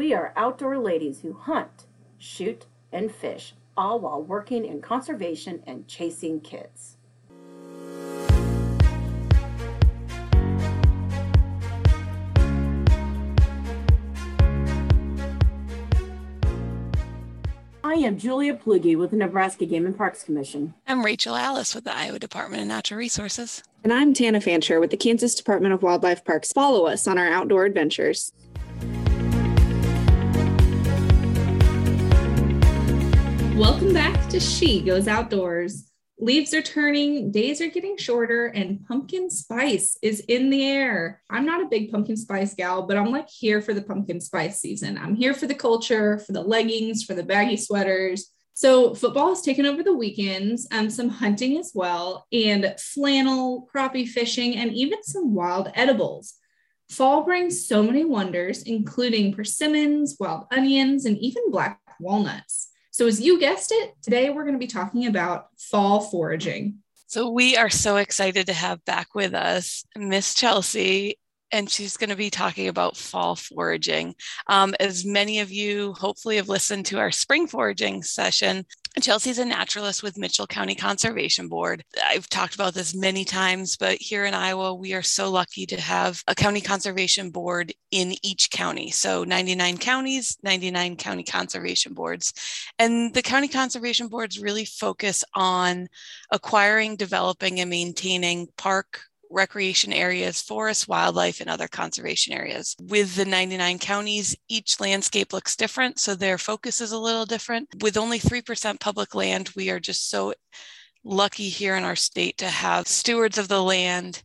We are outdoor ladies who hunt, shoot, and fish, all while working in conservation and chasing kids. I am Julia Plugge with the Nebraska Game and Parks Commission. I'm Rachel Ellis with the Iowa Department of Natural Resources. And I'm Tanna Fanshier with the Kansas Department of Wildlife Parks. Follow us on our outdoor adventures. Welcome back to She Goes Outdoors. Leaves are turning, days are getting shorter, and pumpkin spice is in the air. I'm not a big pumpkin spice gal, but I'm like here for the pumpkin spice season. I'm here for the culture, for the leggings, for the baggy sweaters. So football has taken over the weekends, um, some hunting as well, and flannel, crappie fishing, and even some wild edibles. Fall brings so many wonders, including persimmons, wild onions, and even black walnuts. So, as you guessed it, today we're going to be talking about fall foraging. So, we are so excited to have back with us Miss Chelsea and she's going to be talking about fall foraging. Um, as many of you hopefully have listened to our spring foraging session, Chelsea's a naturalist with Mitchell County Conservation Board. I've talked about this many times, but here in Iowa, we are so lucky to have a county conservation board in each county. So 99 counties, 99 county conservation boards. And the county conservation boards really focus on acquiring, developing, and maintaining park recreation areas, forests, wildlife, and other conservation areas. With the 99 counties, each landscape looks different, so their focus is a little different. With only 3% public land, we are just so lucky here in our state to have stewards of the land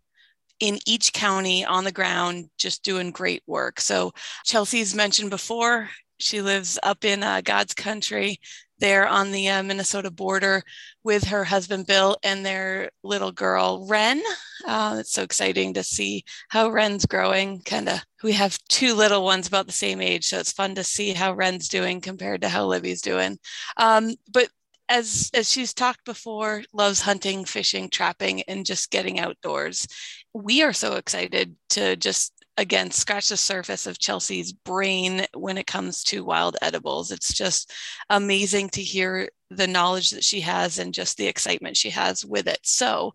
in each county on the ground just doing great work. So Chelsea's mentioned before, she lives up in uh, God's country there on the uh, Minnesota border with her husband Bill and their little girl Wren. Uh, it's so exciting to see how Wren's growing. Kind of, we have two little ones about the same age, so it's fun to see how Wren's doing compared to how Libby's doing. Um, but as as she's talked before, loves hunting, fishing, trapping, and just getting outdoors. We are so excited to just again scratch the surface of Chelsea's brain when it comes to wild edibles. It's just amazing to hear the knowledge that she has and just the excitement she has with it. So,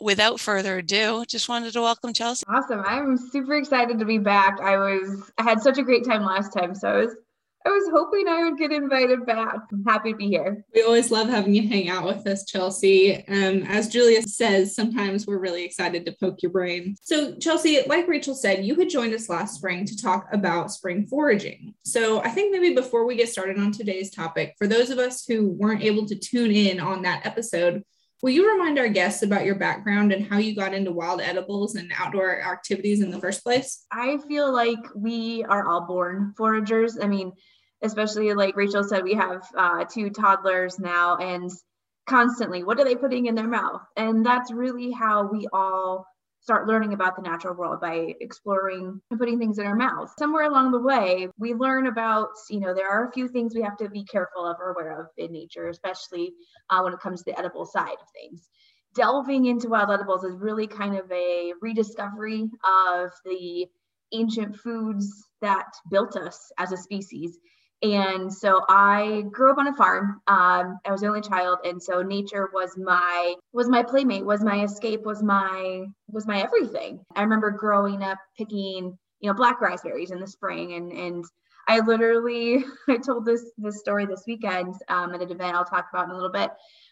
without further ado, just wanted to welcome Chelsea. Awesome. I'm super excited to be back. I was I had such a great time last time, so I was I was hoping I would get invited back. I'm happy to be here. We always love having you hang out with us, Chelsea. Um, as Julia says, sometimes we're really excited to poke your brain. So, Chelsea, like Rachel said, you had joined us last spring to talk about spring foraging. So, I think maybe before we get started on today's topic, for those of us who weren't able to tune in on that episode, Will you remind our guests about your background and how you got into wild edibles and outdoor activities in the first place? I feel like we are all born foragers. I mean, especially like Rachel said, we have uh, two toddlers now, and constantly, what are they putting in their mouth? And that's really how we all start learning about the natural world by exploring and putting things in our mouth. Somewhere along the way, we learn about, you know, there are a few things we have to be careful of or aware of in nature, especially uh, when it comes to the edible side of things. Delving into wild edibles is really kind of a rediscovery of the ancient foods that built us as a species and so i grew up on a farm um, i was the only child and so nature was my was my playmate was my escape was my was my everything i remember growing up picking you know black raspberries in the spring and and i literally i told this this story this weekend um, at an event i'll talk about in a little bit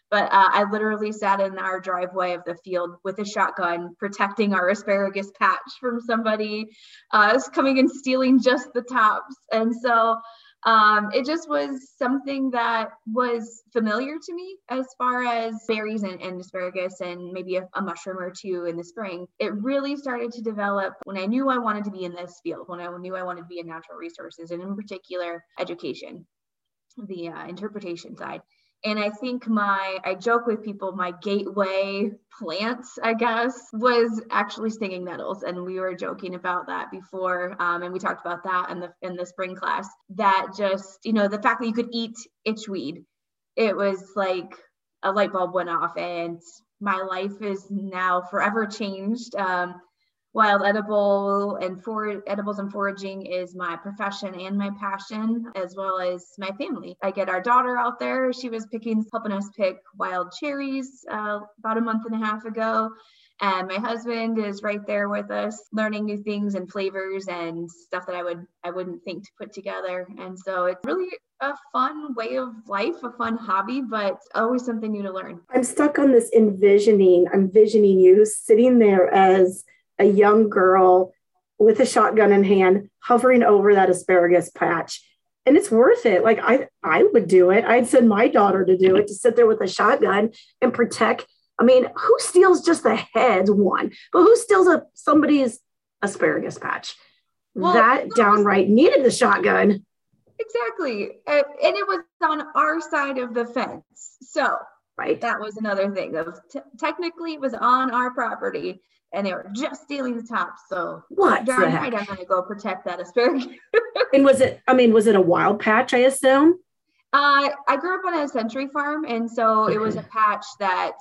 but uh, I literally sat in our driveway of the field with a shotgun, protecting our asparagus patch from somebody uh, coming and stealing just the tops. And so um, it just was something that was familiar to me as far as berries and, and asparagus and maybe a, a, mushroom or two in the spring. It really started to develop when I knew I wanted to be in this field, when I knew I wanted to be in natural resources and in particular education, the uh, interpretation side and I think my, I joke with people, my gateway plants, I guess, was actually stinging nettles. And we were joking about that before. Um, and we talked about that in the, in the spring class that just, you know, the fact that you could eat itchweed, it was like a light bulb went off and my life is now forever changed. Um, wild edible and for edibles and foraging is my profession and my passion as well as my family. I get our daughter out there. She was picking helping us pick wild cherries uh, about a month and a half ago. And my husband is right there with us learning new things and flavors and stuff that i would i wouldn't think to put together. And so it's really a fun way of life a fun hobby but always something new to learn. I'm stuck on this envisioning i'm envisioning you sitting there as a young girl with a shotgun in hand hovering over that asparagus patch. And it's worth it. Like i i would do it. I'd send my daughter to do it to sit there with a shotgun and protect. I mean who steals just the head one? But who steals a somebody's asparagus patch? Well, that downright needed the shotgun. Exactly. And it was on our side of the fence. So right. that was another thing of t- technically it was on our property and they were just stealing the tops. So what darn right, I'm gonna go protect that asparagus. and was it? I mean, was it a wild patch? I assume. Uh, I grew up on a century farm, and so okay. it was a patch that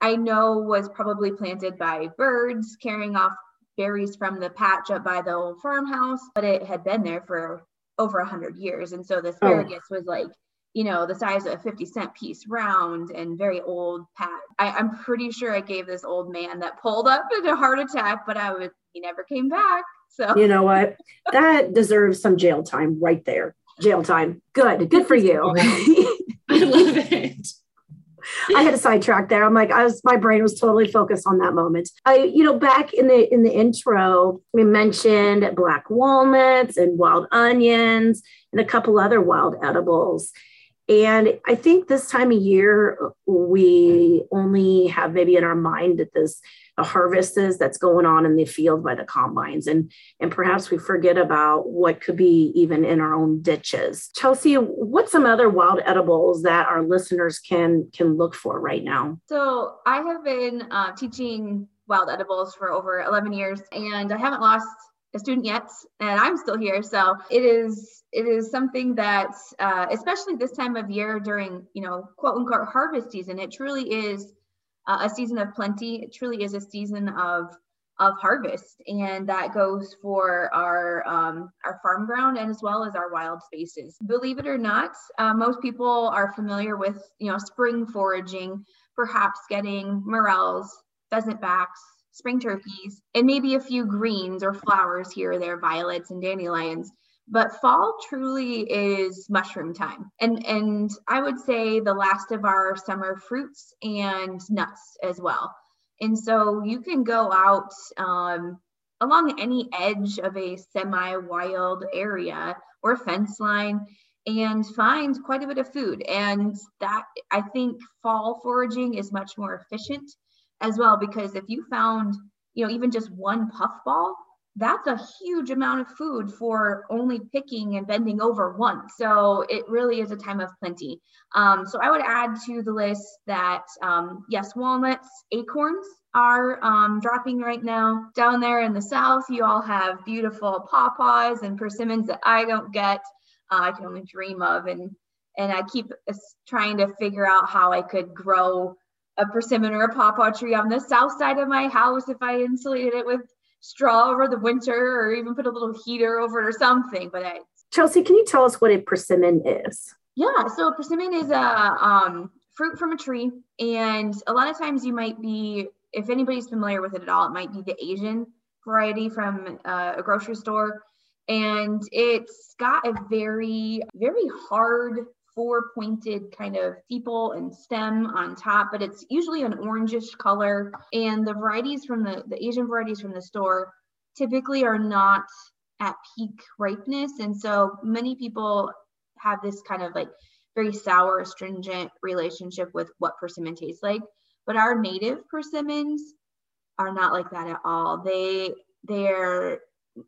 I know was probably planted by birds carrying off berries from the patch up by the old farmhouse, but it had been there for over a hundred years, and so the oh. asparagus oh. was like you know, the size of a 50 cent piece round and very old pat. I, am pretty sure I gave this old man that pulled up in a heart attack, but I was he never came back. So you know what? That deserves some jail time right there. Jail time. Good. Good for you. I love it. I had a sidetrack there. I'm like, I was my brain was totally focused on that moment. I, you know, back in the in the intro, we mentioned black walnuts and wild onions and a couple other wild edibles. And I think this time of year, we only have maybe in our mind that this the harvest is that's going on in the field by the combines. And, and perhaps we forget about what could be even in our own ditches. Chelsea, what's some other wild edibles that our listeners can can look for right now? So I have been uh, teaching wild edibles for over 11 years and I haven't lost a student yet and i'm still here. So it is it is something that uh, especially this time of year during you know quote unquote harvest season it truly is uh, a season of plenty. It truly is a season of of harvest and that goes for our um, our farm ground and as well as our wild spaces. Believe it or not uh, most people are familiar with you know spring foraging perhaps getting morels pheasant backs spring turkeys, and maybe a few greens or flowers here or there, violets and dandelions. But fall truly is mushroom time. And and I would say the last of our summer fruits and nuts as well. And so you can go out um, along any edge of a semi-wild area or fence line and find quite a bit of food. And that I think fall foraging is much more efficient as well because if you found you know even just one puffball that's a huge amount of food for only picking and bending over once. So it really is a time of plenty. Um, so I would add to the list that um, yes, walnuts, acorns are um, dropping right now. Down there in the south, you all have beautiful pawpaws and persimmons that I don't get. Uh, I can only dream of, and and I keep trying to figure out how I could grow a persimmon or a pawpaw tree on the south side of my house if I insulated it with straw over the winter or even put a little heater over it or something. But I, Chelsea, can you tell us what a persimmon is? Yeah, so a persimmon is a um, fruit from a tree, and a lot of times you might be, if anybody's familiar with it at all, it might be the Asian variety from uh, a grocery store, and it's got a very, very hard four pointed kind of steeple and stem on top, but it's usually an orangish color. And the varieties from the, the Asian varieties from the store typically are not at peak ripeness. And so many people have this kind of like very sour, astringent relationship with what persimmon tastes like. But our native persimmons are not like that at all. They they're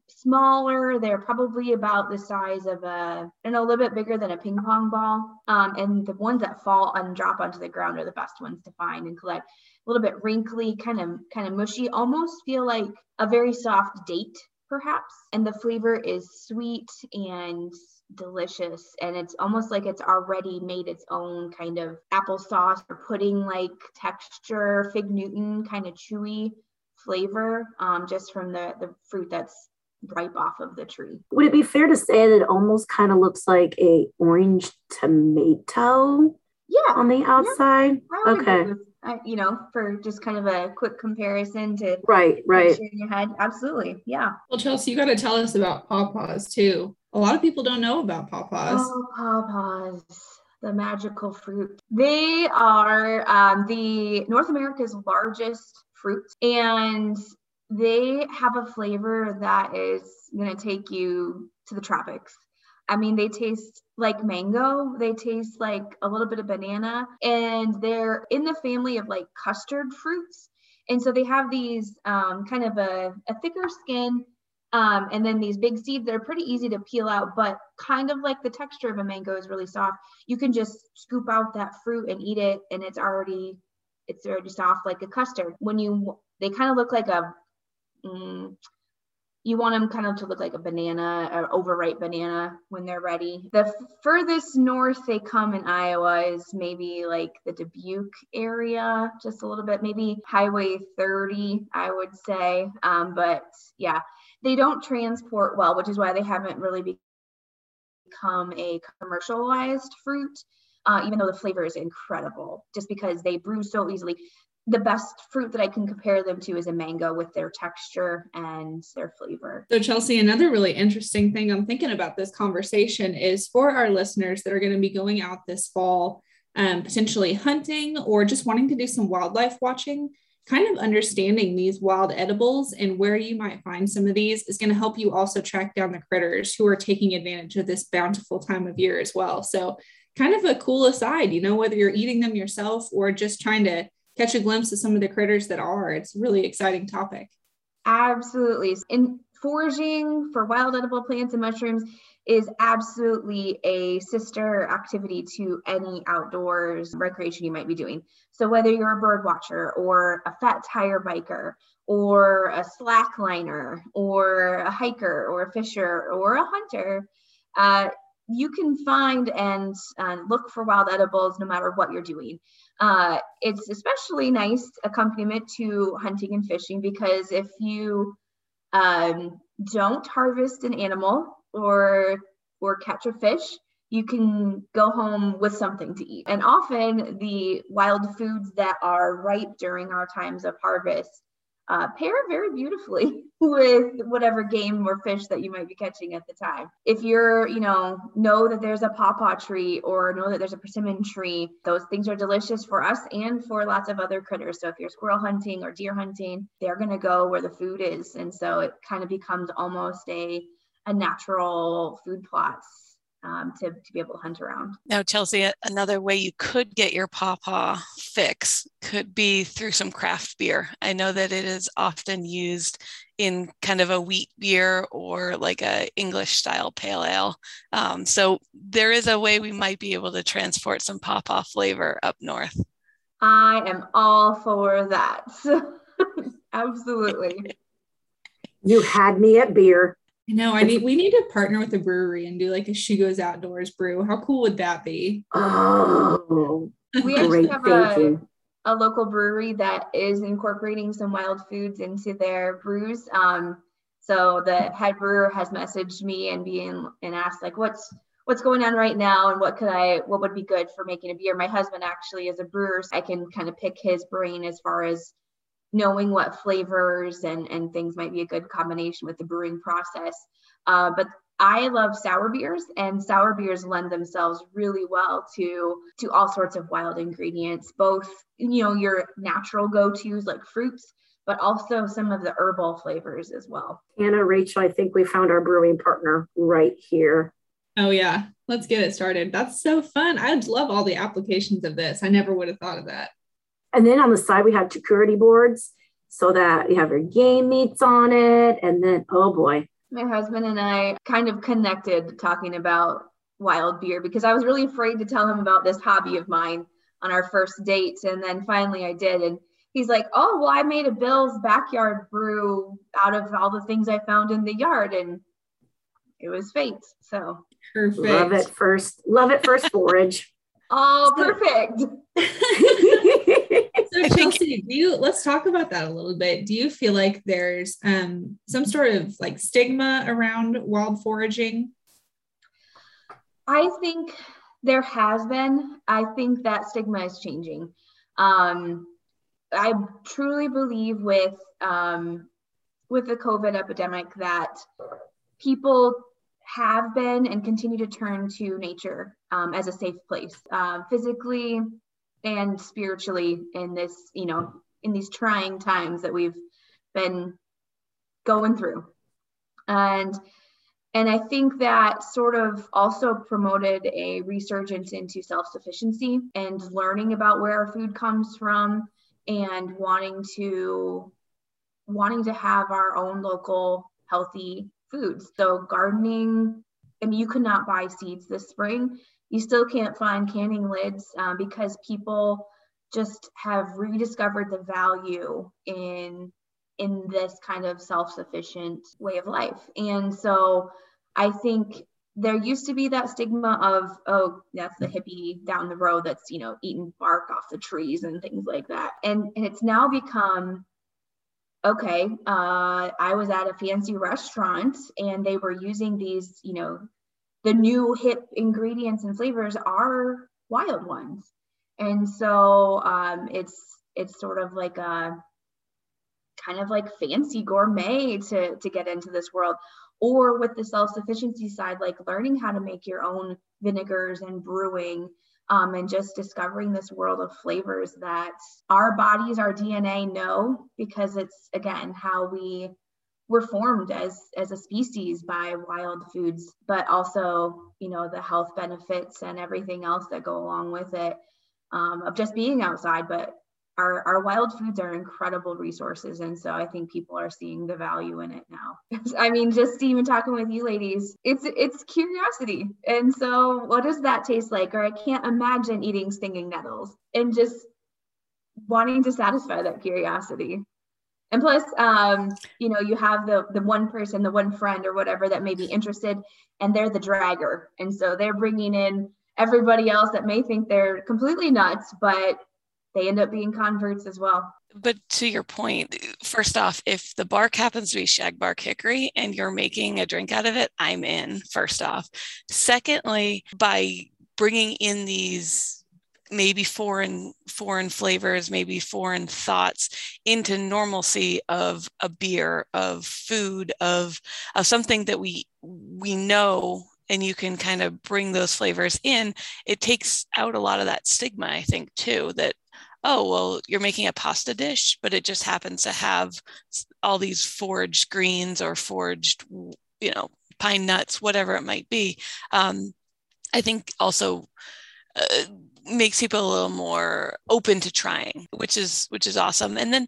smaller. They're probably about the size of a, and a little bit bigger than a ping pong ball. Um, and the ones that fall and drop onto the ground are the best ones to find and collect. A little bit wrinkly, kind of kind of mushy, almost feel like a very soft date, perhaps. And the flavor is sweet and delicious and it's almost like it's already made its own kind of applesauce or pudding like texture fig newton kind of chewy flavor um, just from the, the fruit that's ripe off of the tree. Would it be fair to say that it almost kind of looks like a orange tomato? Yeah. On the outside? Yeah, okay. Uh, you know, for just kind of a quick comparison to right, right. In your head, absolutely, yeah. Well, Chelsea, you got to tell us about pawpaws too. A lot of people don't know about pawpaws. Oh, pawpaws, the magical fruit. They are um, the North America's largest fruit, and they have a flavor that is going to take you to the tropics. I mean, they taste like mango, they taste like a little bit of banana, and they're in the family of like custard fruits. And so they have these um, kind of a, a thicker skin, um, and then these big seeds that are pretty easy to peel out, but kind of like the texture of a mango is really soft. You can just scoop out that fruit and eat it, and it's already it's already soft like a custard. When you they kind of look like a mm, you want them kind of to look like a banana or overripe banana when they're ready. The furthest north they come in Iowa is maybe like the Dubuque area, just a little bit, maybe Highway 30, I would say. Um, but yeah, they don't transport well, which is why they haven't really become a commercialized fruit. Uh, even though the flavor is incredible, just because they brew so easily the best fruit that I can compare them to is a mango with their texture and their flavor. So, Chelsea, another really interesting thing I'm thinking about this conversation is for our listeners that are going to be going out this fall, um, potentially hunting or just wanting to do some wildlife watching. Kind of understanding these wild edibles and where you might find some of these is going to help you also track down the critters who are taking advantage of this bountiful time of year as well. So, kind of a cool aside, you know, whether you're eating them yourself or just trying to catch a glimpse of some of the critters that are. It's really exciting topic. Absolutely. And foraging for wild edible plants and mushrooms is absolutely a sister activity to any outdoors recreation you might be doing. So whether you're a bird watcher or a fat tire biker or a slackliner or a hiker or a fisher or a hunter, uh, you can find and uh, look for wild edibles no matter what you're doing. Uh, it's especially nice accompaniment to hunting and fishing because if you um, don't harvest an animal or or catch a fish, you can go home with something to eat. And often the wild foods that are ripe during our times of harvest uh, pair very beautifully with whatever game or fish that you might be catching at the time. If you're, you know, know that there's a pawpaw tree or know that there's a persimmon tree, those things are delicious for us and for lots of other critters. So if you're squirrel hunting or deer hunting, they're going to go where the food is. And so it kind of becomes almost a, a natural food plots um, to, to be able to hunt around. Now, Chelsea, another way you could get your pawpaw fix could be through some craft beer. I know that it is often used in kind of a wheat beer or like a English style pale ale. Um, so there is a way we might be able to transport some pawpaw flavor up north. I am all for that. Absolutely. You had me at beer. No, I need we need to partner with a brewery and do like a She Goes Outdoors brew. How cool would that be? Oh, we actually have a, a local brewery that is incorporating some wild foods into their brews. Um, so the head brewer has messaged me and being and asked like what's what's going on right now and what could I what would be good for making a beer. My husband actually is a brewer, so I can kind of pick his brain as far as knowing what flavors and, and things might be a good combination with the brewing process. Uh, but I love sour beers, and sour beers lend themselves really well to to all sorts of wild ingredients, both you know your natural go-tos like fruits, but also some of the herbal flavors as well. Anna, Rachel, I think we found our brewing partner right here. Oh yeah, let's get it started. That's so fun. I'd love all the applications of this. I never would have thought of that. And then on the side, we have charcuterie boards so that you have your game meats on it. And then, oh boy. My husband and I kind of connected talking about wild beer because I was really afraid to tell him about this hobby of mine on our first date. And then finally I did. And he's like, oh, well, I made a Bill's backyard brew out of all the things I found in the yard. And it was fate. So perfect. Love it first. Love it first forage. Oh, perfect. so Chelsea, do you let's talk about that a little bit. Do you feel like there's um, some sort of like stigma around wild foraging? I think there has been. I think that stigma is changing. Um, I truly believe with um, with the COVID epidemic that people have been and continue to turn to nature um, as a safe place, uh, physically and spiritually in this, you know, in these trying times that we've been going through. And and I think that sort of also promoted a resurgence into self sufficiency and learning about where our food comes from and wanting to wanting to have our own local healthy foods. So gardening, I mean, you could not buy seeds this spring. You still can't find canning lids um, because people just have rediscovered the value in in this kind of self-sufficient way of life. And so I think there used to be that stigma of oh that's the hippie down the road that's you know eating bark off the trees and things like that and, and it's now become okay, uh, I was at a fancy restaurant and they were using these, you know, the new hip ingredients and flavors are wild ones. And so um, it's it's sort of like a kind of like fancy gourmet to to get into this world or with the self-sufficiency side like learning how to make your own vinegars and brewing um, and just discovering this world of flavors that our bodies, our DNA know because it's again how we were formed as as a species by wild foods, but also you know the health benefits and everything else that go along with it um, of just being outside, but our, our wild foods are incredible resources. And so I think people are seeing the value in it now. I mean, just even talking with you ladies, it's it's curiosity. And so what does that taste like? Or I can't imagine eating stinging nettles and just wanting to satisfy that curiosity. And plus, um, you know, you have the the one person, the one friend or whatever that may be interested, and they're the dragger. And so they're bringing in everybody else that may think they're completely nuts, but they end up being converts as well. But to your point, first off, if the bark happens to be shag bark hickory and you're making a drink out of it, I'm in, first off. Secondly, by bringing in these maybe foreign foreign flavors maybe foreign thoughts into normalcy of a beer of food of of something that we we know and you can kind of bring those flavors in it takes out a lot of that stigma i think too that oh, well, you're making a pasta dish, but it just happens to have all these foraged greens or foraged, you know, pine nuts, whatever it might be. Um, I think also uh, makes people a little more open to trying, which is which is awesome. And then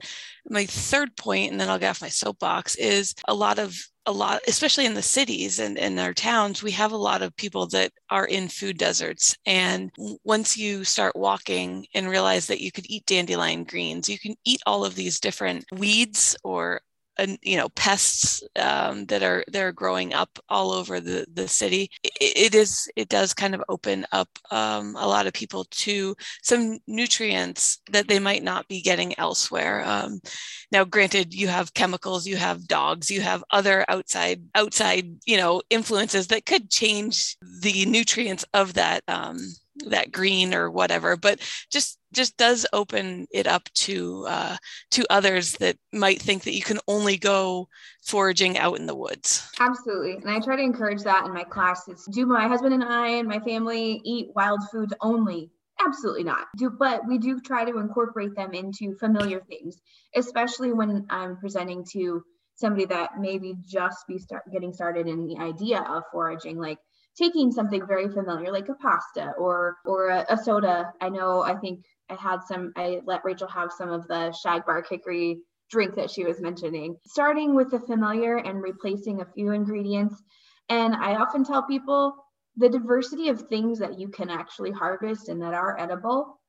my third point, and then I'll get off my soapbox, is a lot of a lot, especially in the cities and in our towns, we have a lot of people that are in food deserts. And once you start walking and realize that you could eat dandelion greens, you can eat all of these different weeds or and you know pests um, that are that are growing up all over the the city it, it is it does kind of open up um, a lot of people to some nutrients that they might not be getting elsewhere um, now granted you have chemicals you have dogs you have other outside outside you know influences that could change the nutrients of that um, that green or whatever but just just does open it up to uh, to others that might think that you can only go foraging out in the woods. Absolutely. And i try to encourage that in my classes. Do my husband and i and my family eat wild foods only? Absolutely not. Do but we do try to incorporate them into familiar things especially when i'm presenting to somebody that maybe just be start getting started in the idea of foraging like taking something very familiar like a pasta or or a, a, soda. I know i think i had some i let rachel have some of the shagbark hickory drink that she was mentioning. Starting with the familiar and replacing a few ingredients. And i often tell people the diversity of things that you can actually harvest and that are edible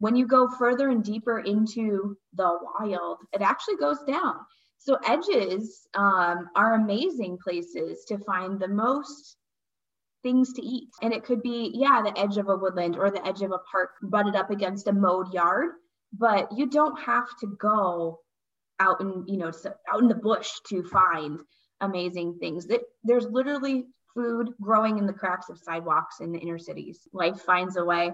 when you go further and deeper into the wild it actually goes down. So edges um, are amazing places to find the most things to eat. And it could be, yeah, the edge of a woodland or the edge of a park butted up against a mowed yard. but you don't have to go out in you know out in the bush to find amazing things that there's literally food growing in the cracks of sidewalks in the inner cities life finds a way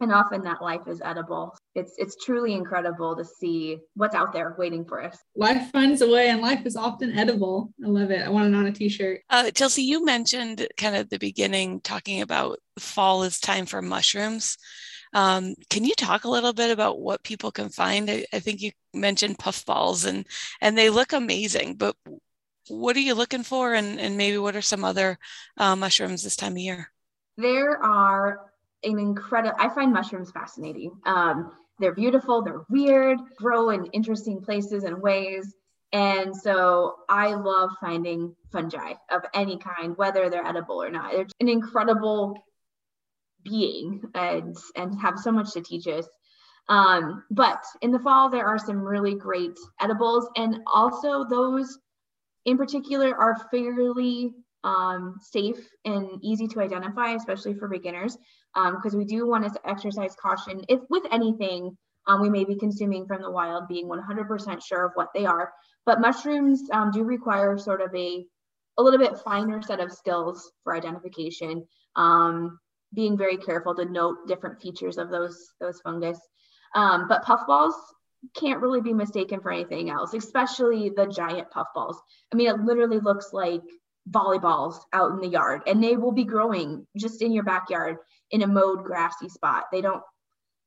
and often that life is edible. It's it's truly incredible to see what's out there waiting for us. Life finds a way and life is often edible. I love it. I want it on a t-shirt. Uh, chelsea you mentioned kind of the beginning talking about fall is time for mushrooms. Um, can you talk a little bit about what people can find? I, I think you mentioned puffballs and and they look amazing but what are you looking for? And, and maybe what are some other uh, mushrooms this time of year? There are an incredible i find mushrooms fascinating. Um, they're beautiful they're weird grow in interesting places and ways. And so i love finding fungi of any kind whether they're edible or not. They're an incredible being and and have so much to teach us. Um, but in the fall there are some really great edibles. And also those in particular are fairly um, safe and easy to identify, especially for beginners, because um, we do want to exercise caution if with anything um, we may be consuming from the wild, being 100% sure of what they are. But mushrooms um, do require sort of a a little bit finer set of skills for identification, um, being very careful to note different features of those those fungus. Um, but puffballs can't really be mistaken for anything else, especially the giant puffballs. I mean, it literally looks like volleyballs out in the yard, and they will be growing just in your backyard in a mowed grassy spot. They don't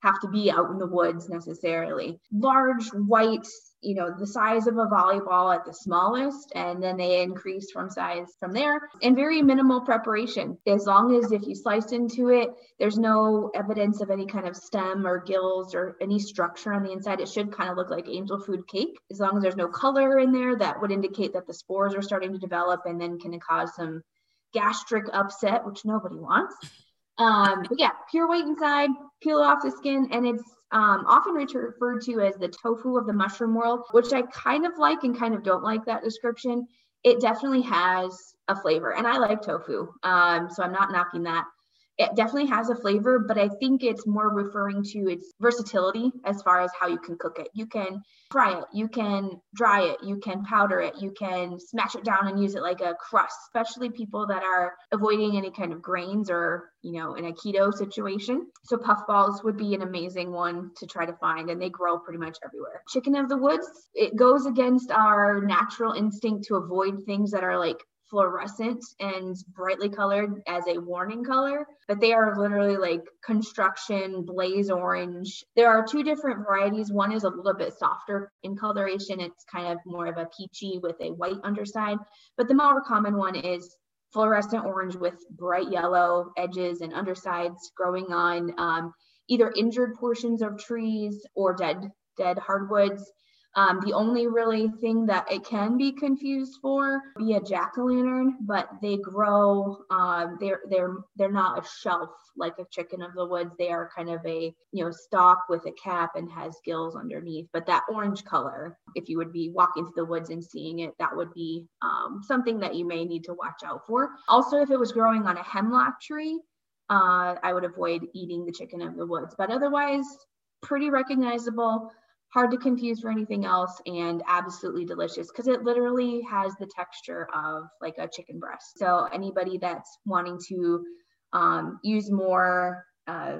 have to be out in the woods necessarily. Large white you know, the size of a volleyball at the smallest, and then they increase from size from there. And very minimal preparation. As long as if you slice into it, there's no evidence of any kind of stem or gills or any structure on the inside. It should kind of look like angel food cake. As long as there's no color in there, that would indicate that the spores are starting to develop and then can cause some gastric upset, which nobody wants. Um, but yeah, pure white inside, peel off the skin, and it's um, often referred to as the tofu of the mushroom world, which I kind of like and kind of don't like that description. It definitely has a flavor, and I like tofu, um, so I'm not knocking that it definitely has a flavor, but I think it's more referring to its versatility as far as how you can cook it. You can fry it, you can dry it, you can powder it, you can smash it down and use it like a crust, especially people that are avoiding any kind of grains or, you know, in a keto situation. So puffballs would be an amazing one to try to find and they grow pretty much everywhere. Chicken of the woods, it goes against our natural instinct to avoid things that are like fluorescent and brightly colored as a warning color, but they are literally like construction blaze orange. There are two different varieties. One is a little bit softer in coloration. It's kind of more of a peachy with a white underside, but the more common one is fluorescent orange with bright yellow edges and undersides growing on um, either injured portions of trees or dead dead hardwoods um, the only really thing that it can be confused for be a jack-o'-lantern, but they grow. Um, they're they're they're not a shelf like a chicken of the woods. They are kind of a you know stalk with a cap and has gills underneath. But that orange color, if you would be walking through the woods and seeing it, that would be um, something that you may need to watch out for. Also, if it was growing on a hemlock tree, uh, I would avoid eating the chicken of the woods. But otherwise, pretty recognizable hard to confuse for anything else and absolutely delicious because it literally has the texture of like a chicken breast. So anybody that's wanting to um, use more uh,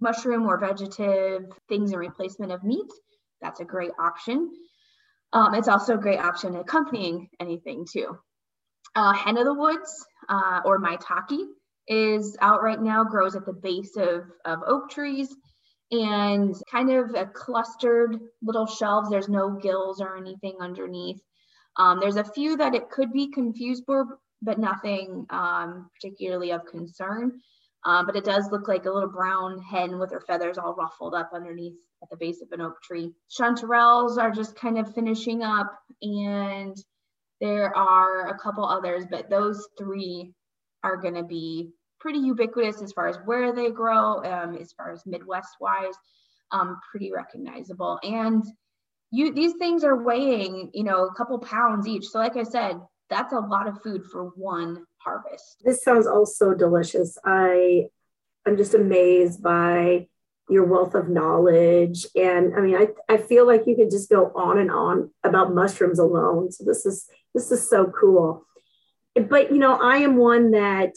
mushroom or vegetative things in replacement of meat, that's a great option. Um, it's also a great option accompanying anything too. Uh, hen of the woods uh, or maitake is out right now, grows at the base of, of oak trees and kind of a clustered little shelves. There's no gills or anything underneath. Um, there's a few that it could be confused for, but nothing um, particularly of concern. Um, but it does look like a little brown hen with her feathers all ruffled up underneath at the base of an oak tree. Chanterelles are just kind of finishing up, and there are a couple others, but those three are going to be pretty ubiquitous as far as where they grow, um, as far as Midwest wise, um, pretty recognizable. And you these things are weighing, you know, a couple pounds each. So like I said, that's a lot of food for one harvest. This sounds also delicious. I I'm just amazed by your wealth of knowledge. And I mean, I, I feel like you could just go on and on about mushrooms alone. So this is this is so cool. But you know, I am one that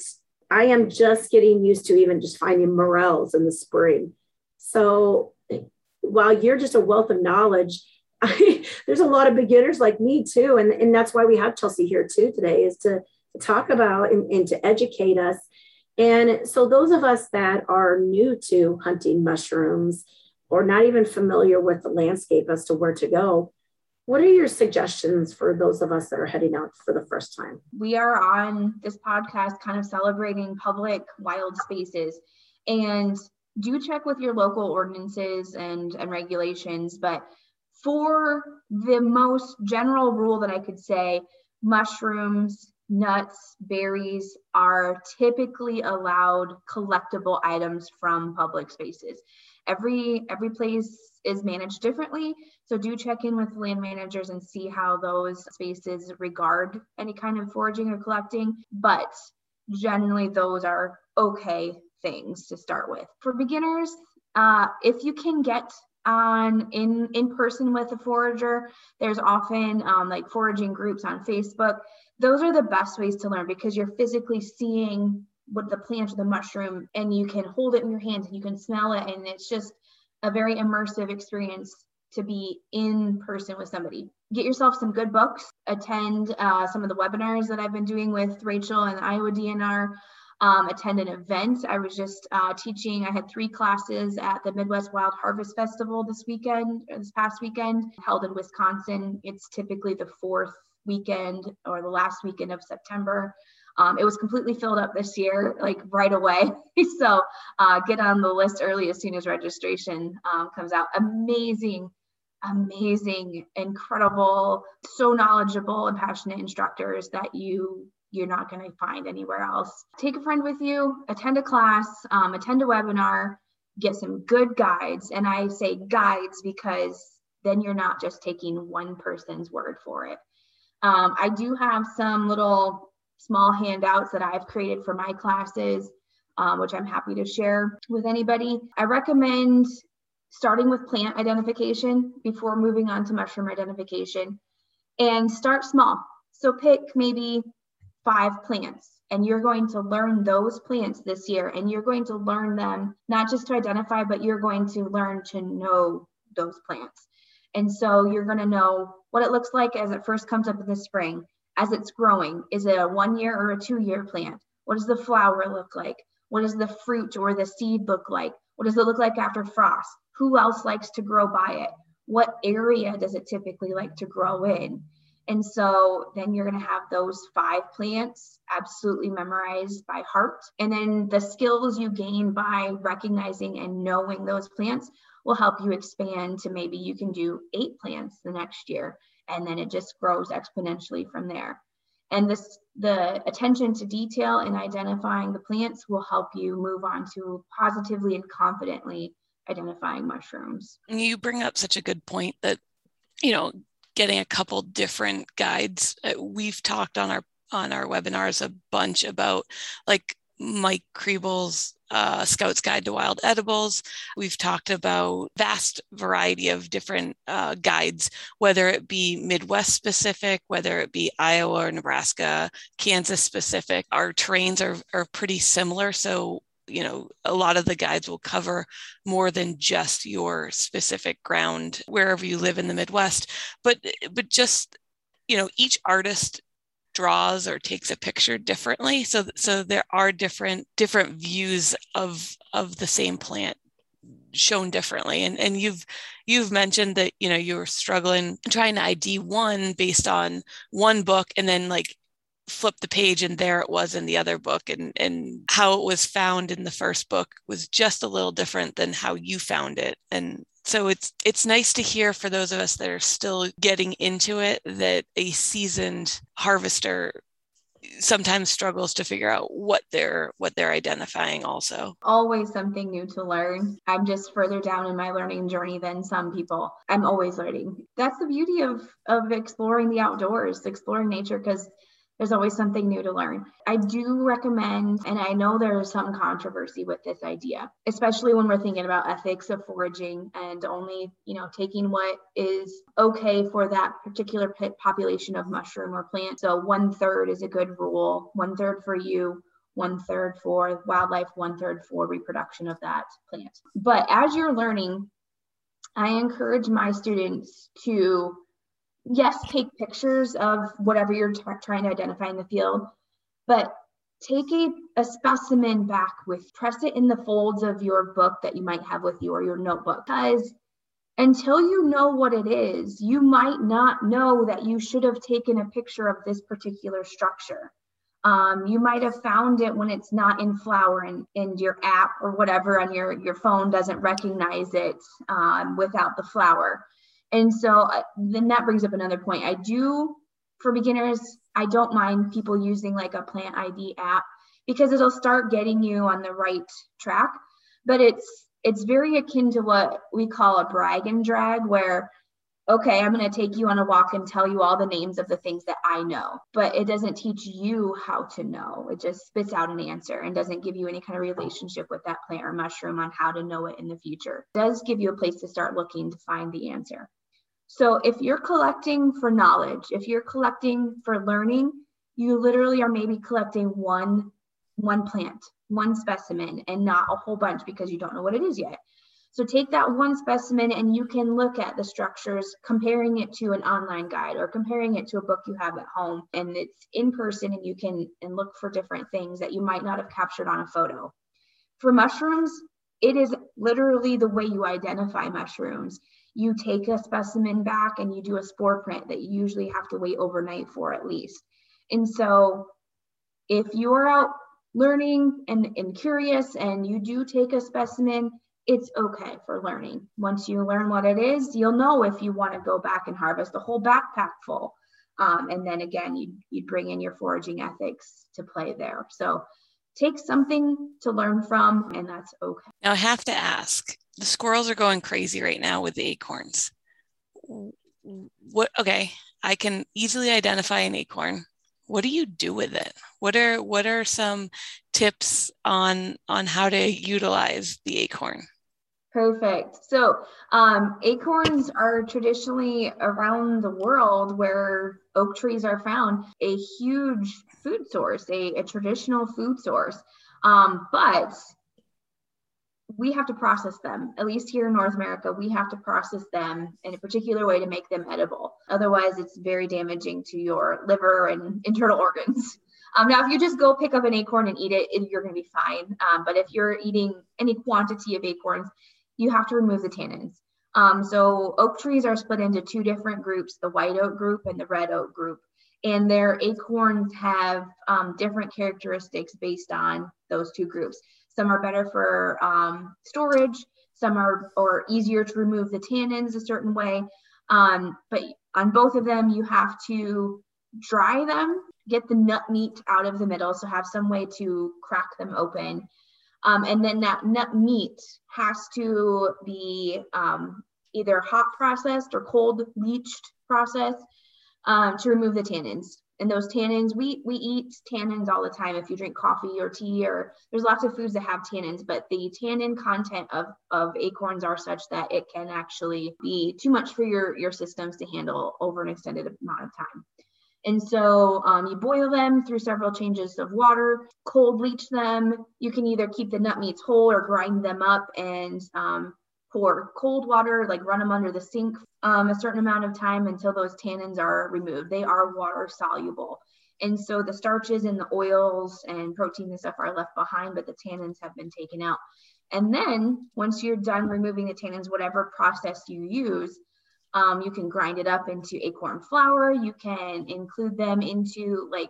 I am just getting used to even just finding morels in the spring. So while you're just a wealth of knowledge, I, there's a lot of beginners like me too. And, and that's why we have Chelsea here too today is to, to talk about and, and to educate us. And so those of us that are new to hunting mushrooms or not even familiar with the landscape as to where to go, what are your suggestions for those of us that are heading out for the first time? We are on this podcast kind of celebrating public wild spaces and do check with your local ordinances and, and regulations. But for the most general rule that I could say, mushrooms, nuts, berries are typically allowed collectible items from public spaces. Every every place is managed differently, so do check in with land managers and see how those spaces regard any kind of foraging or collecting, but generally those are okay things to start with. For beginners, uh, if you can get on in in person with a forager, there's often um, like foraging groups on Facebook. Those are the best ways to learn because you're physically seeing what the plant or the mushroom and you can hold it in your hands and you can smell it and it's just a very immersive experience to be in person with somebody. Get yourself some good books, attend uh, some of the webinars that I've been doing with Rachel and Iowa DNR um, attend an event. I was just uh, teaching, I had three classes at the Midwest Wild Harvest Festival this weekend, or this past weekend, held in Wisconsin. It's typically the fourth weekend or the last weekend of September. Um, it was completely filled up this year, like right away. so uh, get on the list early as soon as registration um, comes out. Amazing, amazing, incredible, so knowledgeable and passionate instructors that you you're not going to find anywhere else. Take a friend with you, attend a class, um, attend a webinar, get some good guides. And I say guides because then you're not just taking one person's word for it. Um, I do have some little small handouts that I've created for my classes, um, which I'm happy to share with anybody. I recommend starting with plant identification before moving on to mushroom identification and start small. So pick maybe five plants and you're going to learn those plants this year and you're going to learn them not just to identify but you're going to learn to know those plants and so you're going to know what it looks like as it first comes up in the spring as it's growing? Is it a one year or a two year plant? What does the flower look like? What does the fruit or the seed look like? What does it look like after frost? Who else likes to grow by it? What area does it typically like to grow in? And so then you're going to have those five plants absolutely memorized by heart. And then the skills you gain by recognizing and knowing those plants will help you expand to maybe you can do eight plants the next year. And then it just grows exponentially from there. And this the attention to detail in identifying the plants will help you move on to positively and confidently identifying mushrooms. You bring up such a good point that you know getting a couple different guides. Uh, we've talked on our on our webinars a bunch about like Mike Krebill's uh, Scout's Guide to Wild Edibles. We've talked about vast variety of different uh, guides, whether it be Midwest specific, whether it be Iowa or Nebraska, Kansas specific. Our terrains are, are pretty similar. So you know a lot of the guides will cover more than just your specific ground wherever you live in the midwest but but just you know each artist draws or takes a picture differently. So so there are different different views of of the same plant shown differently. And and you've you've mentioned that you know you were struggling trying to id one based on one book and then like flip the page and there it was in the other book. And and how it was found in the first book was just a little different than how you found it. And so it's it's nice to hear for those of us that are still getting into it that a seasoned harvester sometimes struggles to figure out what they're what they're identifying also. Always something new to learn. I'm just further down in my learning journey than some people. I'm always learning. That's the beauty of of exploring the outdoors exploring nature because there's always something new to learn. I do recommend, and I know there's some controversy with this idea, especially when we're thinking about ethics of foraging and only, you know, taking what is okay for that particular population of mushroom or plant. So one third is a good rule, one third for you, one third for wildlife, one third for reproduction of that plant. But as you're learning, I encourage my students to yes, take pictures of whatever you're t- trying to identify in the field, but take a, a specimen back with, press it in the folds of your book that you might have with you or your notebook. Because until you know what it is, you might not know that you should have taken a picture of this particular structure. Um, you might have found it when it's not in flower and, and your app or whatever on your, your phone doesn't recognize it um, without the flower. And so then that brings up another point. I do, for beginners, I don't mind people using like a plant ID app because it'll start getting you on the right track. But it's it's very akin to what we call a brag and drag, where okay, I'm going to take you on a walk and tell you all the names of the things that I know, but it doesn't teach you how to know. It just spits out an answer and doesn't give you any kind of relationship with that plant or mushroom on how to know it in the future. It does give you a place to start looking to find the answer. So if you're collecting for knowledge, if you're collecting for learning, you literally are maybe collecting one one plant, one specimen and not a whole bunch because you don't know what it is yet. So take that one specimen and you can look at the structures, comparing it to an online guide or comparing it to a book you have at home and it's in person and you can and look for different things that you might not have captured on a photo. For mushrooms, it is literally the way you identify mushrooms you take a specimen back and you do a spore print that you usually have to wait overnight for at least. And so if you're out learning and, and curious and you do take a specimen, it's okay for learning. Once you learn what it is, you'll know if you want to go back and harvest a whole backpack full. Um, and then again, you you bring in your foraging ethics to play there. So take something to learn from, and that's okay. Now, I have to ask the squirrels are going crazy right now with the acorns. What, okay, I can easily identify an acorn. What do you do with it? What are what are some tips on on how to utilize the acorn? Perfect. So, um, acorns are traditionally around the world where oak trees are found a huge food source, a, a traditional food source. Um, but we have to process them. At least here in North America, we have to process them in a particular way to make them edible. Otherwise, it's very damaging to your liver and internal organs. Um, now, if you just go pick up an acorn and eat it, you're going to be fine. Um, but if you're eating any quantity of acorns, you have to remove the tannins. Um, so oak trees are split into two different groups, the white oak group and the red oak group. And their acorns have um, different characteristics based on those two groups. Some are better for um, storage, some are or easier to remove the tannins a certain way. Um, but on both of them, you have to dry them, get the nut meat out of the middle, so have some way to crack them open. Um, and then that nut meat has to be um, either hot processed or cold leached processed um, to remove the tannins. And those tannins, we we eat tannins all the time. If you drink coffee or tea, or there's lots of foods that have tannins, but the tannin content of of acorns are such that it can actually be too much for your your systems to handle over an extended amount of time. And so um, you boil them through several changes of water, cold leach them. You can either keep the nut meats whole or grind them up and um, pour cold water, like run them under the sink um, a certain amount of time until those tannins are removed. They are water soluble. And so the starches and the oils and proteins and stuff are left behind, but the tannins have been taken out. And then once you're done removing the tannins, whatever process you use, um, you can grind it up into acorn flour. You can include them into like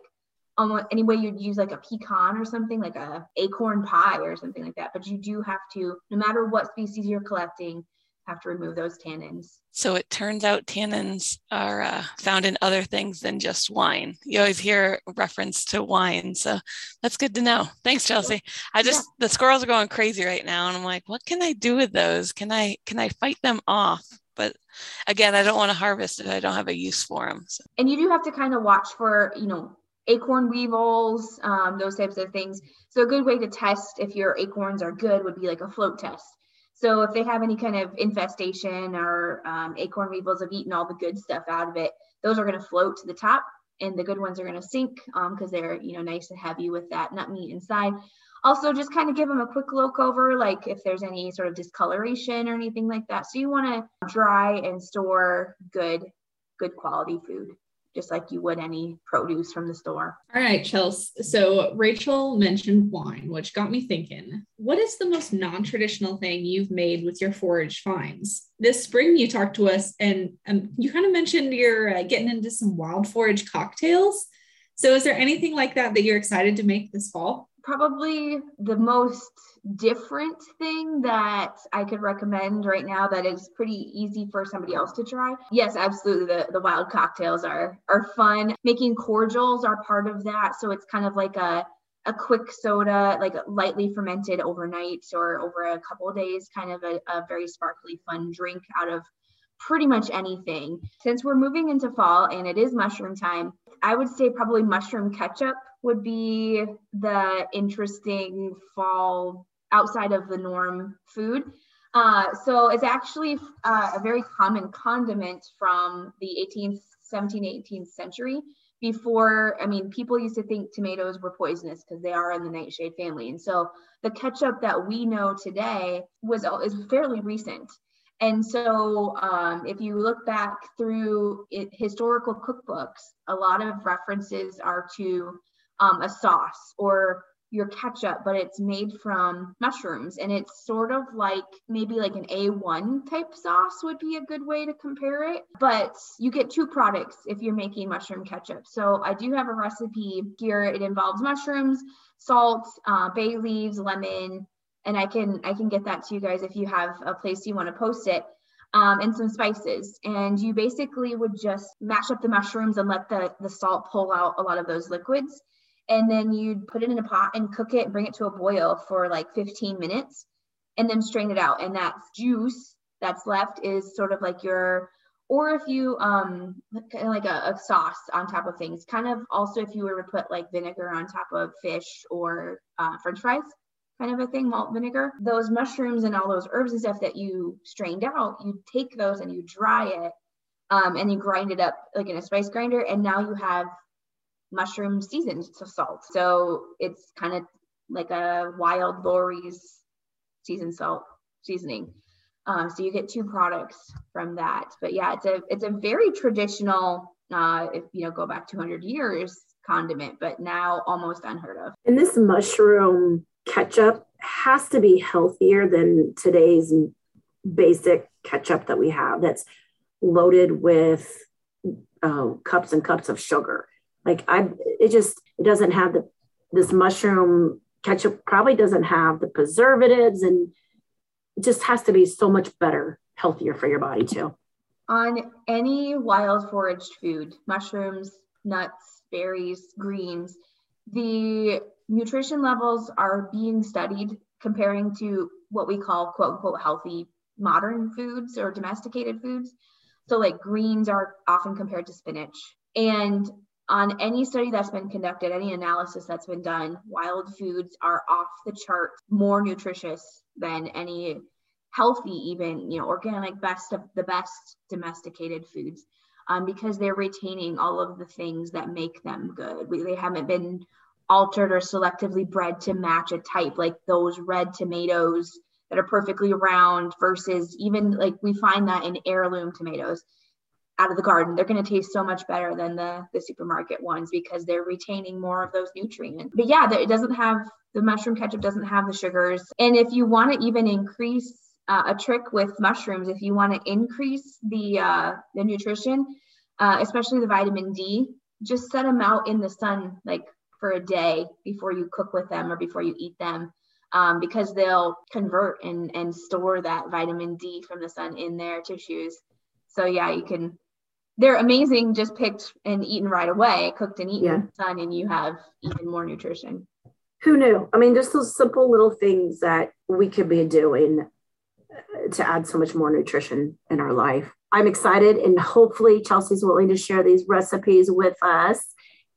almost any way you'd use like a pecan or something like a acorn pie or something like that. But you do have to, no matter what species you're collecting, have to remove those tannins. So it turns out tannins are uh, found in other things than just wine. You always hear reference to wine. So that's good to know. Thanks, Chelsea. I just, yeah. the squirrels are going crazy right now. And I'm like, what can I do with those? Can I, can I fight them off? But again, I don't want to harvest it. I don't have a use for them. So. And you do have to kind of watch for, you know, acorn weevils, um, those types of things. So a good way to test if your acorns are good would be like a float test. So if they have any kind of infestation or um, acorn weevils have eaten all the good stuff out of it, those are going to float to the top and the good ones are going to sink because um, they're you know nice and heavy with that nut meat inside. Also just kind of give them a quick look over like if there's any sort of discoloration or anything like that. So you want to dry and store good good quality food just like you would any produce from the store. All right, Chelsea. So Rachel mentioned wine, which got me thinking what is the most non traditional thing you've made with your forage finds? This spring, you talked to us and um, you kind of mentioned you're uh, getting into some wild forage cocktails. So, is there anything like that that you're excited to make this fall? Probably the most different thing that I could recommend right now that is pretty easy for somebody else to try. Yes, absolutely. The, the wild cocktails are are fun. Making cordials are part of that. So it's kind of like a a quick soda, like lightly fermented overnight or over a couple days, kind of a, a very sparkly, fun drink out of pretty much anything. Since we're moving into fall and it is mushroom time, I would say probably mushroom ketchup would be the interesting fall outside of the norm food. Uh, so it's actually uh, a very common condiment from the 18th, 17th, 18th century. Before, I mean, people used to think tomatoes were poisonous because they are in the nightshade family. And so the ketchup that we know today was is fairly recent. And so, um, if you look back through it, historical cookbooks, a lot of references are to um, a sauce or your ketchup, but it's made from mushrooms and it's sort of like maybe like an A1 type sauce would be a good way to compare it. But you get two products if you're making mushroom ketchup. So I do have a recipe here. It involves mushrooms, salt, uh, bay leaves, lemon, and I can I can get that to you guys if you have a place you want to post it. Um, and some spices. And you basically would just mash up the mushrooms and let the, the salt pull out a lot of those liquids and then you'd put it in a pot and cook it, bring it to a boil for like 15 minutes, and then strain it out. And that juice that's left is sort of like your, or if you um like a, a sauce on top of things. Kind of also if you were to put like vinegar on top of fish or uh, French fries, kind of a thing, malt vinegar. Those mushrooms and all those herbs and stuff that you strained out, you take those and you dry it. Um, and you grind it up like in a spice grinder, and now you have mushroom seasoned to salt. So it's kind of like a wild Lawry's seasoned salt seasoning. Um, so you get two products from that. But yeah, it's a it's a very traditional. Uh, if you know, go back 200 years, condiment, but now almost unheard of. And this mushroom ketchup has to be healthier than today's basic ketchup that we have. That's loaded with uh, cups and cups of sugar. Like I, it just it doesn't have the this mushroom ketchup probably doesn't have the preservatives and it just has to be so much better, healthier for your body too. On any wild foraged food, mushrooms, nuts, berries, greens, the nutrition levels are being studied comparing to what we call quote unquote healthy modern foods or domesticated foods. So, like greens are often compared to spinach. And on any study that's been conducted, any analysis that's been done, wild foods are off the chart more nutritious than any healthy, even you know, organic best of the best domesticated foods, um, because they're retaining all of the things that make them good. We, they haven't been altered or selectively bred to match a type, like those red tomatoes that are perfectly round versus even like we find that in heirloom tomatoes out of the garden they're going to taste so much better than the the supermarket ones because they're retaining more of those nutrients. But yeah it doesn't have the mushroom ketchup doesn't have the sugars. And if you want to even increase uh, a trick with mushrooms if you want to increase the uh, the nutrition uh, especially the vitamin d just set them out in the sun like for a day before you cook with them or before you eat them um, because they'll convert and, and store that vitamin d from the sun in their tissues so yeah you can they're amazing just picked and eaten right away, cooked and eaten yeah. in sun, and you have even more nutrition. Who knew? I mean, just those simple little things that we could be doing uh, to add so much more nutrition in our life. I'm excited, and hopefully, Chelsea's willing to share these recipes with us.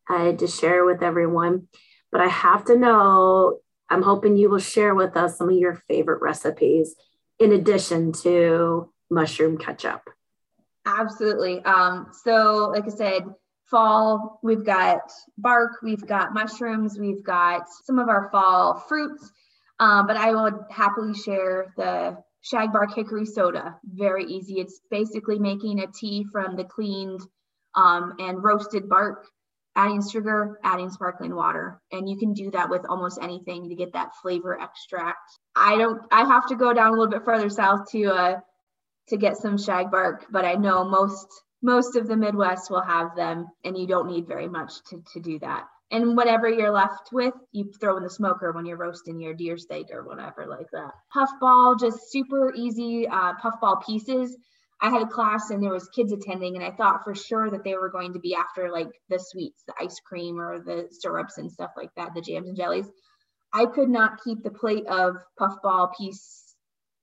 uh, to share with everyone. But I have to know, I'm hoping you will share with us some of your favorite recipes in addition to mushroom ketchup. Absolutely. Um, so, like I said, fall, we've got bark, we've got mushrooms, we've got some of our fall fruits. Um, but I would happily share the shag bark hickory soda. Very easy. It's basically making a tea from the cleaned um, and roasted bark, adding sugar, adding sparkling water. And you can do that with almost anything to get that flavor extract. I don't, I have to go down a little bit further south to, uh, to get some shag bark, but I know most most of the Midwest will have them, and you don't need very much to, to do that. And whatever you're left with, you throw in the smoker when you're roasting your deer steak or whatever like that. Puffball, just super easy uh, puffball pieces. I had a class and there was kids attending, and I thought for sure that they were going to be after like the sweets, the ice cream or the syrups and stuff like that, the jams and jellies. I could not keep the plate of puffball piece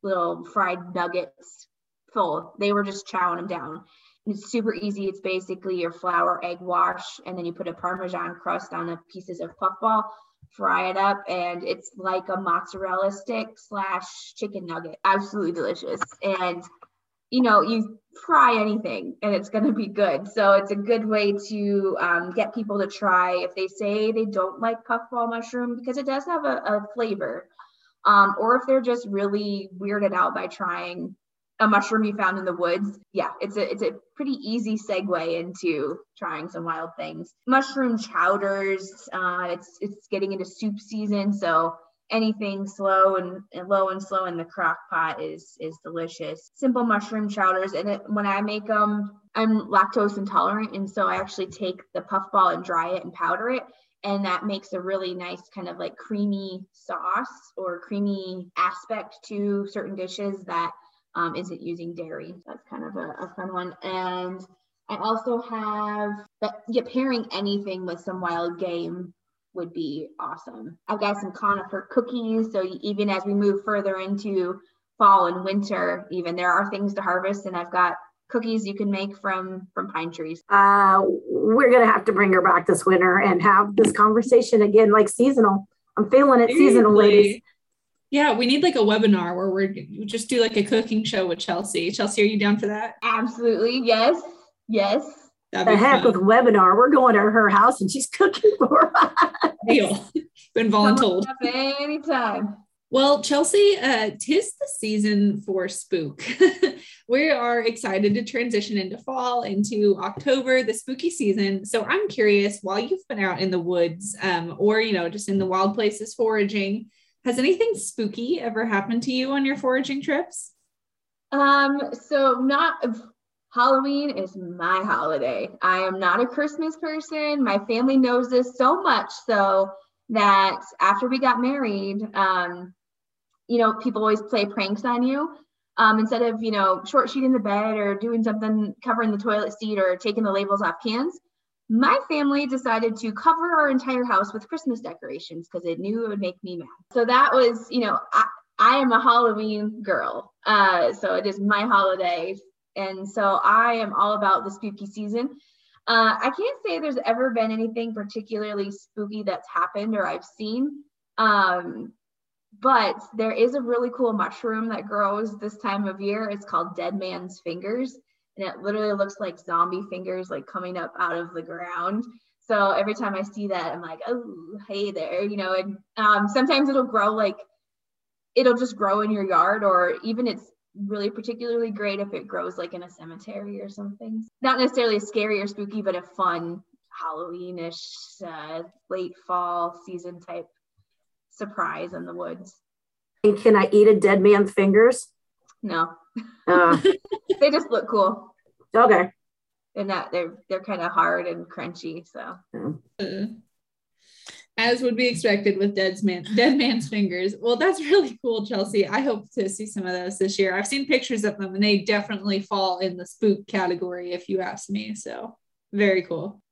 little fried nuggets full. They were just chowing them down. It's super easy. It's basically your flour, egg wash, and then you put a Parmesan crust on the pieces of puffball, fry it up, and it's like a mozzarella stick slash chicken nugget. Absolutely delicious. And you know, you fry anything and it's going to be good. So it's a good way to um, get people to try if they say they don't like puffball mushroom because it does have a, a flavor. Um, or if they're just really weirded out by trying a mushroom you found in the woods. Yeah, it's a it's a pretty easy segue into trying some wild things. Mushroom chowders. Uh, it's it's getting into soup season, so anything slow and, and, low and slow in the crock pot is is delicious. Simple mushroom chowders, and it, when I make them, I'm lactose intolerant, and so I actually take the puffball and dry it and powder it. And that makes a really nice kind of like creamy sauce or creamy aspect to certain dishes that um, isn't using dairy. That's kind of a, a fun one. And I also have, but yeah, pairing anything with some wild game would be awesome. I've got some conifer cookies. So even as we move further into fall and winter, even there are things to harvest, and I've got cookies you can make from from pine trees. Uh, we're gonna have to bring her back this winter and have this conversation again, like seasonal. I'm feeling it Seriously. seasonal, ladies. Yeah, we need like a webinar where we're we just do like a cooking show with Chelsea. Chelsea, are you down for that? Absolutely. Yes. Yes. That'd the heck fun. with webinar. We're going to her house and she's cooking for us. Deal. Been voluntold. Anytime. Well, Chelsea, uh, tis the season for spook. we are excited to transition into fall, into October, the spooky season. So I'm curious, while you've been out in the woods, um, or you know, just in the wild places foraging, has anything spooky ever happened to you on your foraging trips? Um, so not Halloween is my holiday. I am not a Christmas person. My family knows this so much so that after we got married, um, you know, people always play pranks on you. Um, instead of, you know, short sheeting the bed or doing something, covering the toilet seat or taking the labels off cans, my family decided to cover our entire house with Christmas decorations because it knew it would make me mad. So that was, you know, I, I am a Halloween girl. Uh, so it is my holiday. And so I am all about the spooky season. Uh, I can't say there's ever been anything particularly spooky that's happened or I've seen. Um, but there is a really cool mushroom that grows this time of year. It's called dead man's fingers and it literally looks like zombie fingers like coming up out of the ground. So every time I see that, I'm like, oh, hey there, you know. And um, sometimes it'll grow like it'll just grow in your yard, or even it's really particularly great if it grows like in a cemetery or something. Not necessarily scary or spooky, but a fun Halloweenish, uh, late fall season type surprise in the woods. And can I eat a dead man's fingers? No. Uh, they just look cool. Okay. And that they're they're kind of hard and crunchy. So. Uh, as would be expected with dead man dead man's fingers. Well, that's really cool, Chelsea. I hope to see some of those this year. I've seen pictures of them and they definitely fall in the spook category if you ask me. So very cool.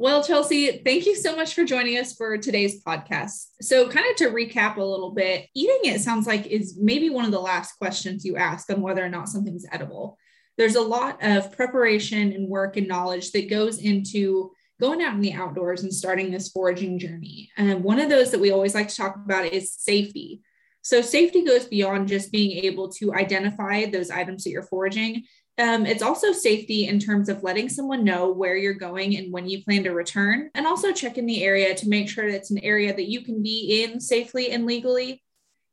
Well, Chelsea, thank you so much for joining us for today's podcast. So, kind of to recap a little bit, eating it sounds like is maybe one of the last questions you ask on whether or not something's edible. There's a lot of preparation and work and knowledge that goes into going out in the outdoors and starting this foraging journey. And one of those that we always like to talk about is safety. So, safety goes beyond just being able to identify those items that you're foraging. Um, it's also safety in terms of letting someone know where you're going and when you plan to return, and also check in the area to make sure that it's an area that you can be in safely and legally.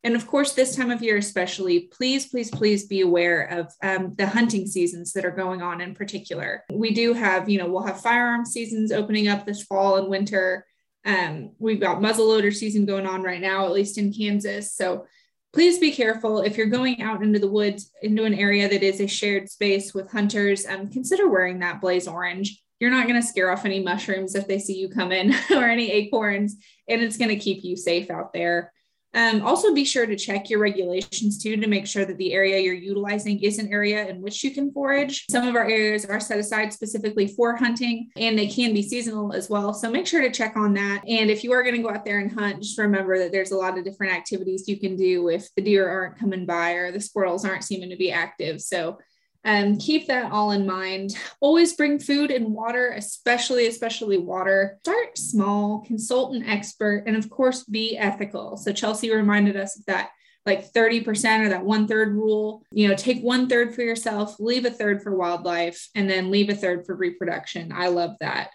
And of course, this time of year, especially, please, please, please be aware of um, the hunting seasons that are going on in particular. We do have, you know, we'll have firearm seasons opening up this fall and winter. Um, we've got muzzleloader season going on right now, at least in Kansas. So please be careful if you're going out into the woods, into an area that is a shared space with hunters. Um, consider wearing that blaze orange. You're not going to scare off any mushrooms if they see you come in or any acorns, and it's going to keep you safe out there. Um, also, be sure to check your regulations too to make sure that the area you're utilizing is an area in which you can forage. Some of our areas are set aside specifically for hunting and they can be seasonal as well. So make sure to check on that. And if you are going to go out there and hunt, just remember that there's a lot of different activities you can do if the deer aren't coming by or the squirrels aren't seeming to be active. So um, keep that all in mind. Always bring food and water, especially, especially water. Start small, consult an expert, and of course, be ethical. So, Chelsea reminded us of that like 30% or that one third rule. You know, take one third for yourself, leave a third for wildlife, and then leave a third for reproduction. I love that.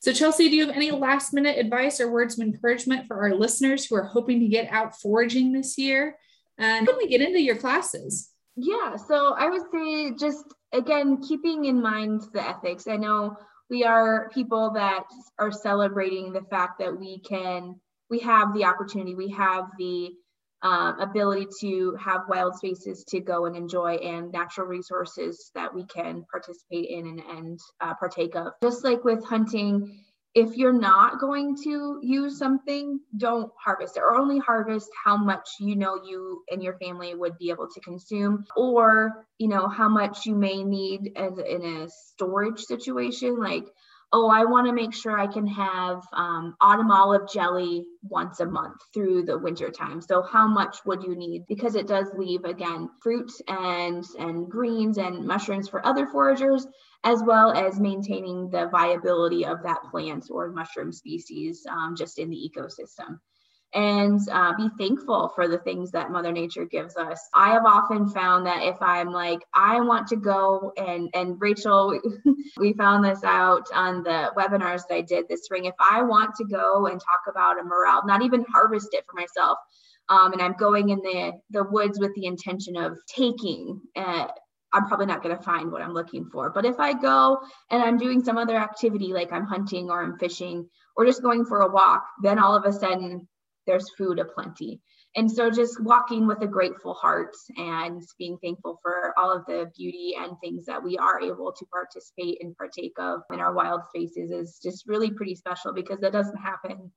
So, Chelsea, do you have any last minute advice or words of encouragement for our listeners who are hoping to get out foraging this year? And how can we get into your classes? Yeah, so I would say just again, keeping in mind the ethics. I know we are people that are celebrating the fact that we can, we have the opportunity, we have the um, ability to have wild spaces to go and enjoy and natural resources that we can participate in and, and uh, partake of. Just like with hunting, if you're not going to use something, don't harvest it or only harvest how much you know you and your family would be able to consume or, you know, how much you may need as in a storage situation. Like, oh, I want to make sure I can have um, autumn olive jelly once a month through the winter time. So how much would you need? Because it does leave again fruit and and greens and mushrooms for other foragers, as well as maintaining the viability of that plant or mushroom species um, just in the ecosystem. And uh, be thankful for the things that mother nature gives us. I have often found that if i'm like i want to go and and rachel we found this out on the webinars that i did this spring. If i want to go and talk about a morel not even harvest it for myself um, and i'm going in the the woods with the intention of taking uh, I'm probably not going to find what I'm looking for. But if I go and I'm doing some other activity, like I'm hunting or I'm fishing or just going for a walk, then all of a sudden there's food aplenty. And so just walking with a grateful heart and being thankful for all of the beauty and things that we are able to participate and partake of in our wild spaces is just really pretty special because that doesn't happen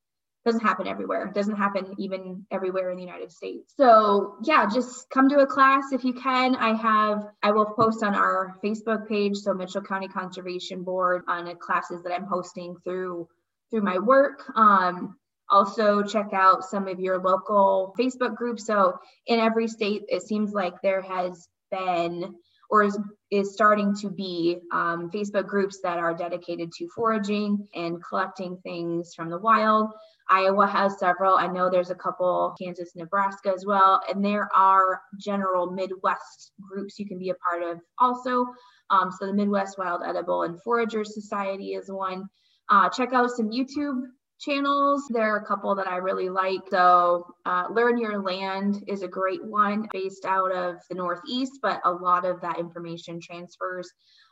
doesn't happen everywhere. It doesn't happen even everywhere in the United States. So yeah, just come to a class if you can. I have, I will post on our Facebook page, so Mitchell County Conservation Board, on classes that I'm hosting through through my work. Um, also, check out some of your local Facebook groups. So, in every state, it seems like there has been or is, is starting to be um, Facebook groups that are dedicated to foraging and collecting things from the wild. Iowa has several. I know there's a couple, Kansas, Nebraska as well. And there are general Midwest groups you can be a part of also. Um, so the Midwest Wild Edible and Forager Society is one. Uh, check out some YouTube channels. There are a couple that I really like. So, uh, Learn Your Land is a great one based out of the Northeast, but a lot of that information transfers,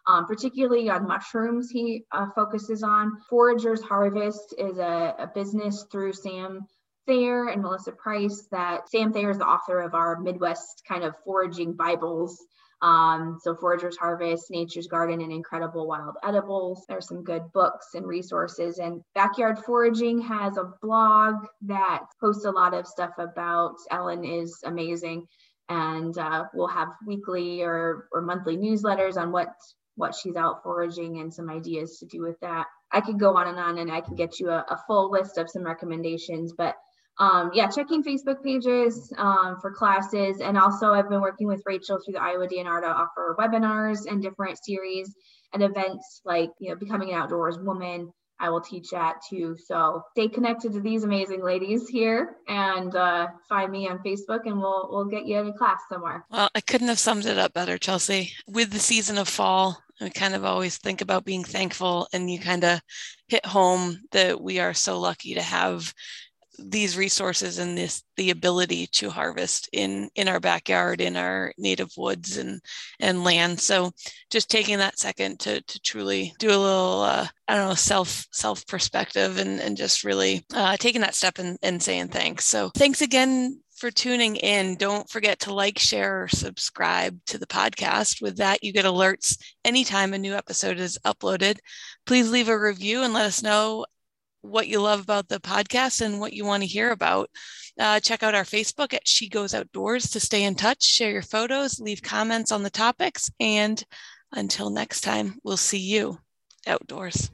um, particularly on mushrooms, he uh, focuses on. Foragers Harvest is a, a business through Sam Thayer and Melissa Price that Sam Thayer is the author of our Midwest kind of foraging Bibles um, so Forager's Harvest, Nature's Garden, and Incredible Wild Edibles. There's some good books and resources. And Backyard Foraging has a blog that posts a lot of stuff about. Ellen is amazing. And uh, we'll have weekly or, or monthly newsletters on what what she's out foraging and some ideas to do with that. I could go on and on and I can get you a, a full list of some recommendations, but um, yeah, checking Facebook pages um, for classes. And also I've been working with Rachel through the Iowa DNR to offer webinars and different series and events like, you know, becoming an outdoors woman. I will teach at too. So stay connected to these amazing ladies here and uh, find me on Facebook and we'll we'll get you in a class somewhere. Well, I couldn't have summed it up better, Chelsea. With the season of fall, I kind of always think about being thankful, and you kind of hit home that we are so lucky to have these resources and this the ability to harvest in in our backyard in our native woods and and land so just taking that second to to truly do a little uh, i don't know self self perspective and and just really uh, taking that step and, and saying thanks so thanks again for tuning in. Don't forget to like, share, or subscribe to the podcast. With that, you get alerts anytime a new episode is uploaded. Please leave a review and let us know what you love about the podcast and what you want to hear about. Uh, check out our Facebook at She Goes Outdoors to stay in touch, share your photos, leave comments on the topics. And until next time, we'll see you outdoors.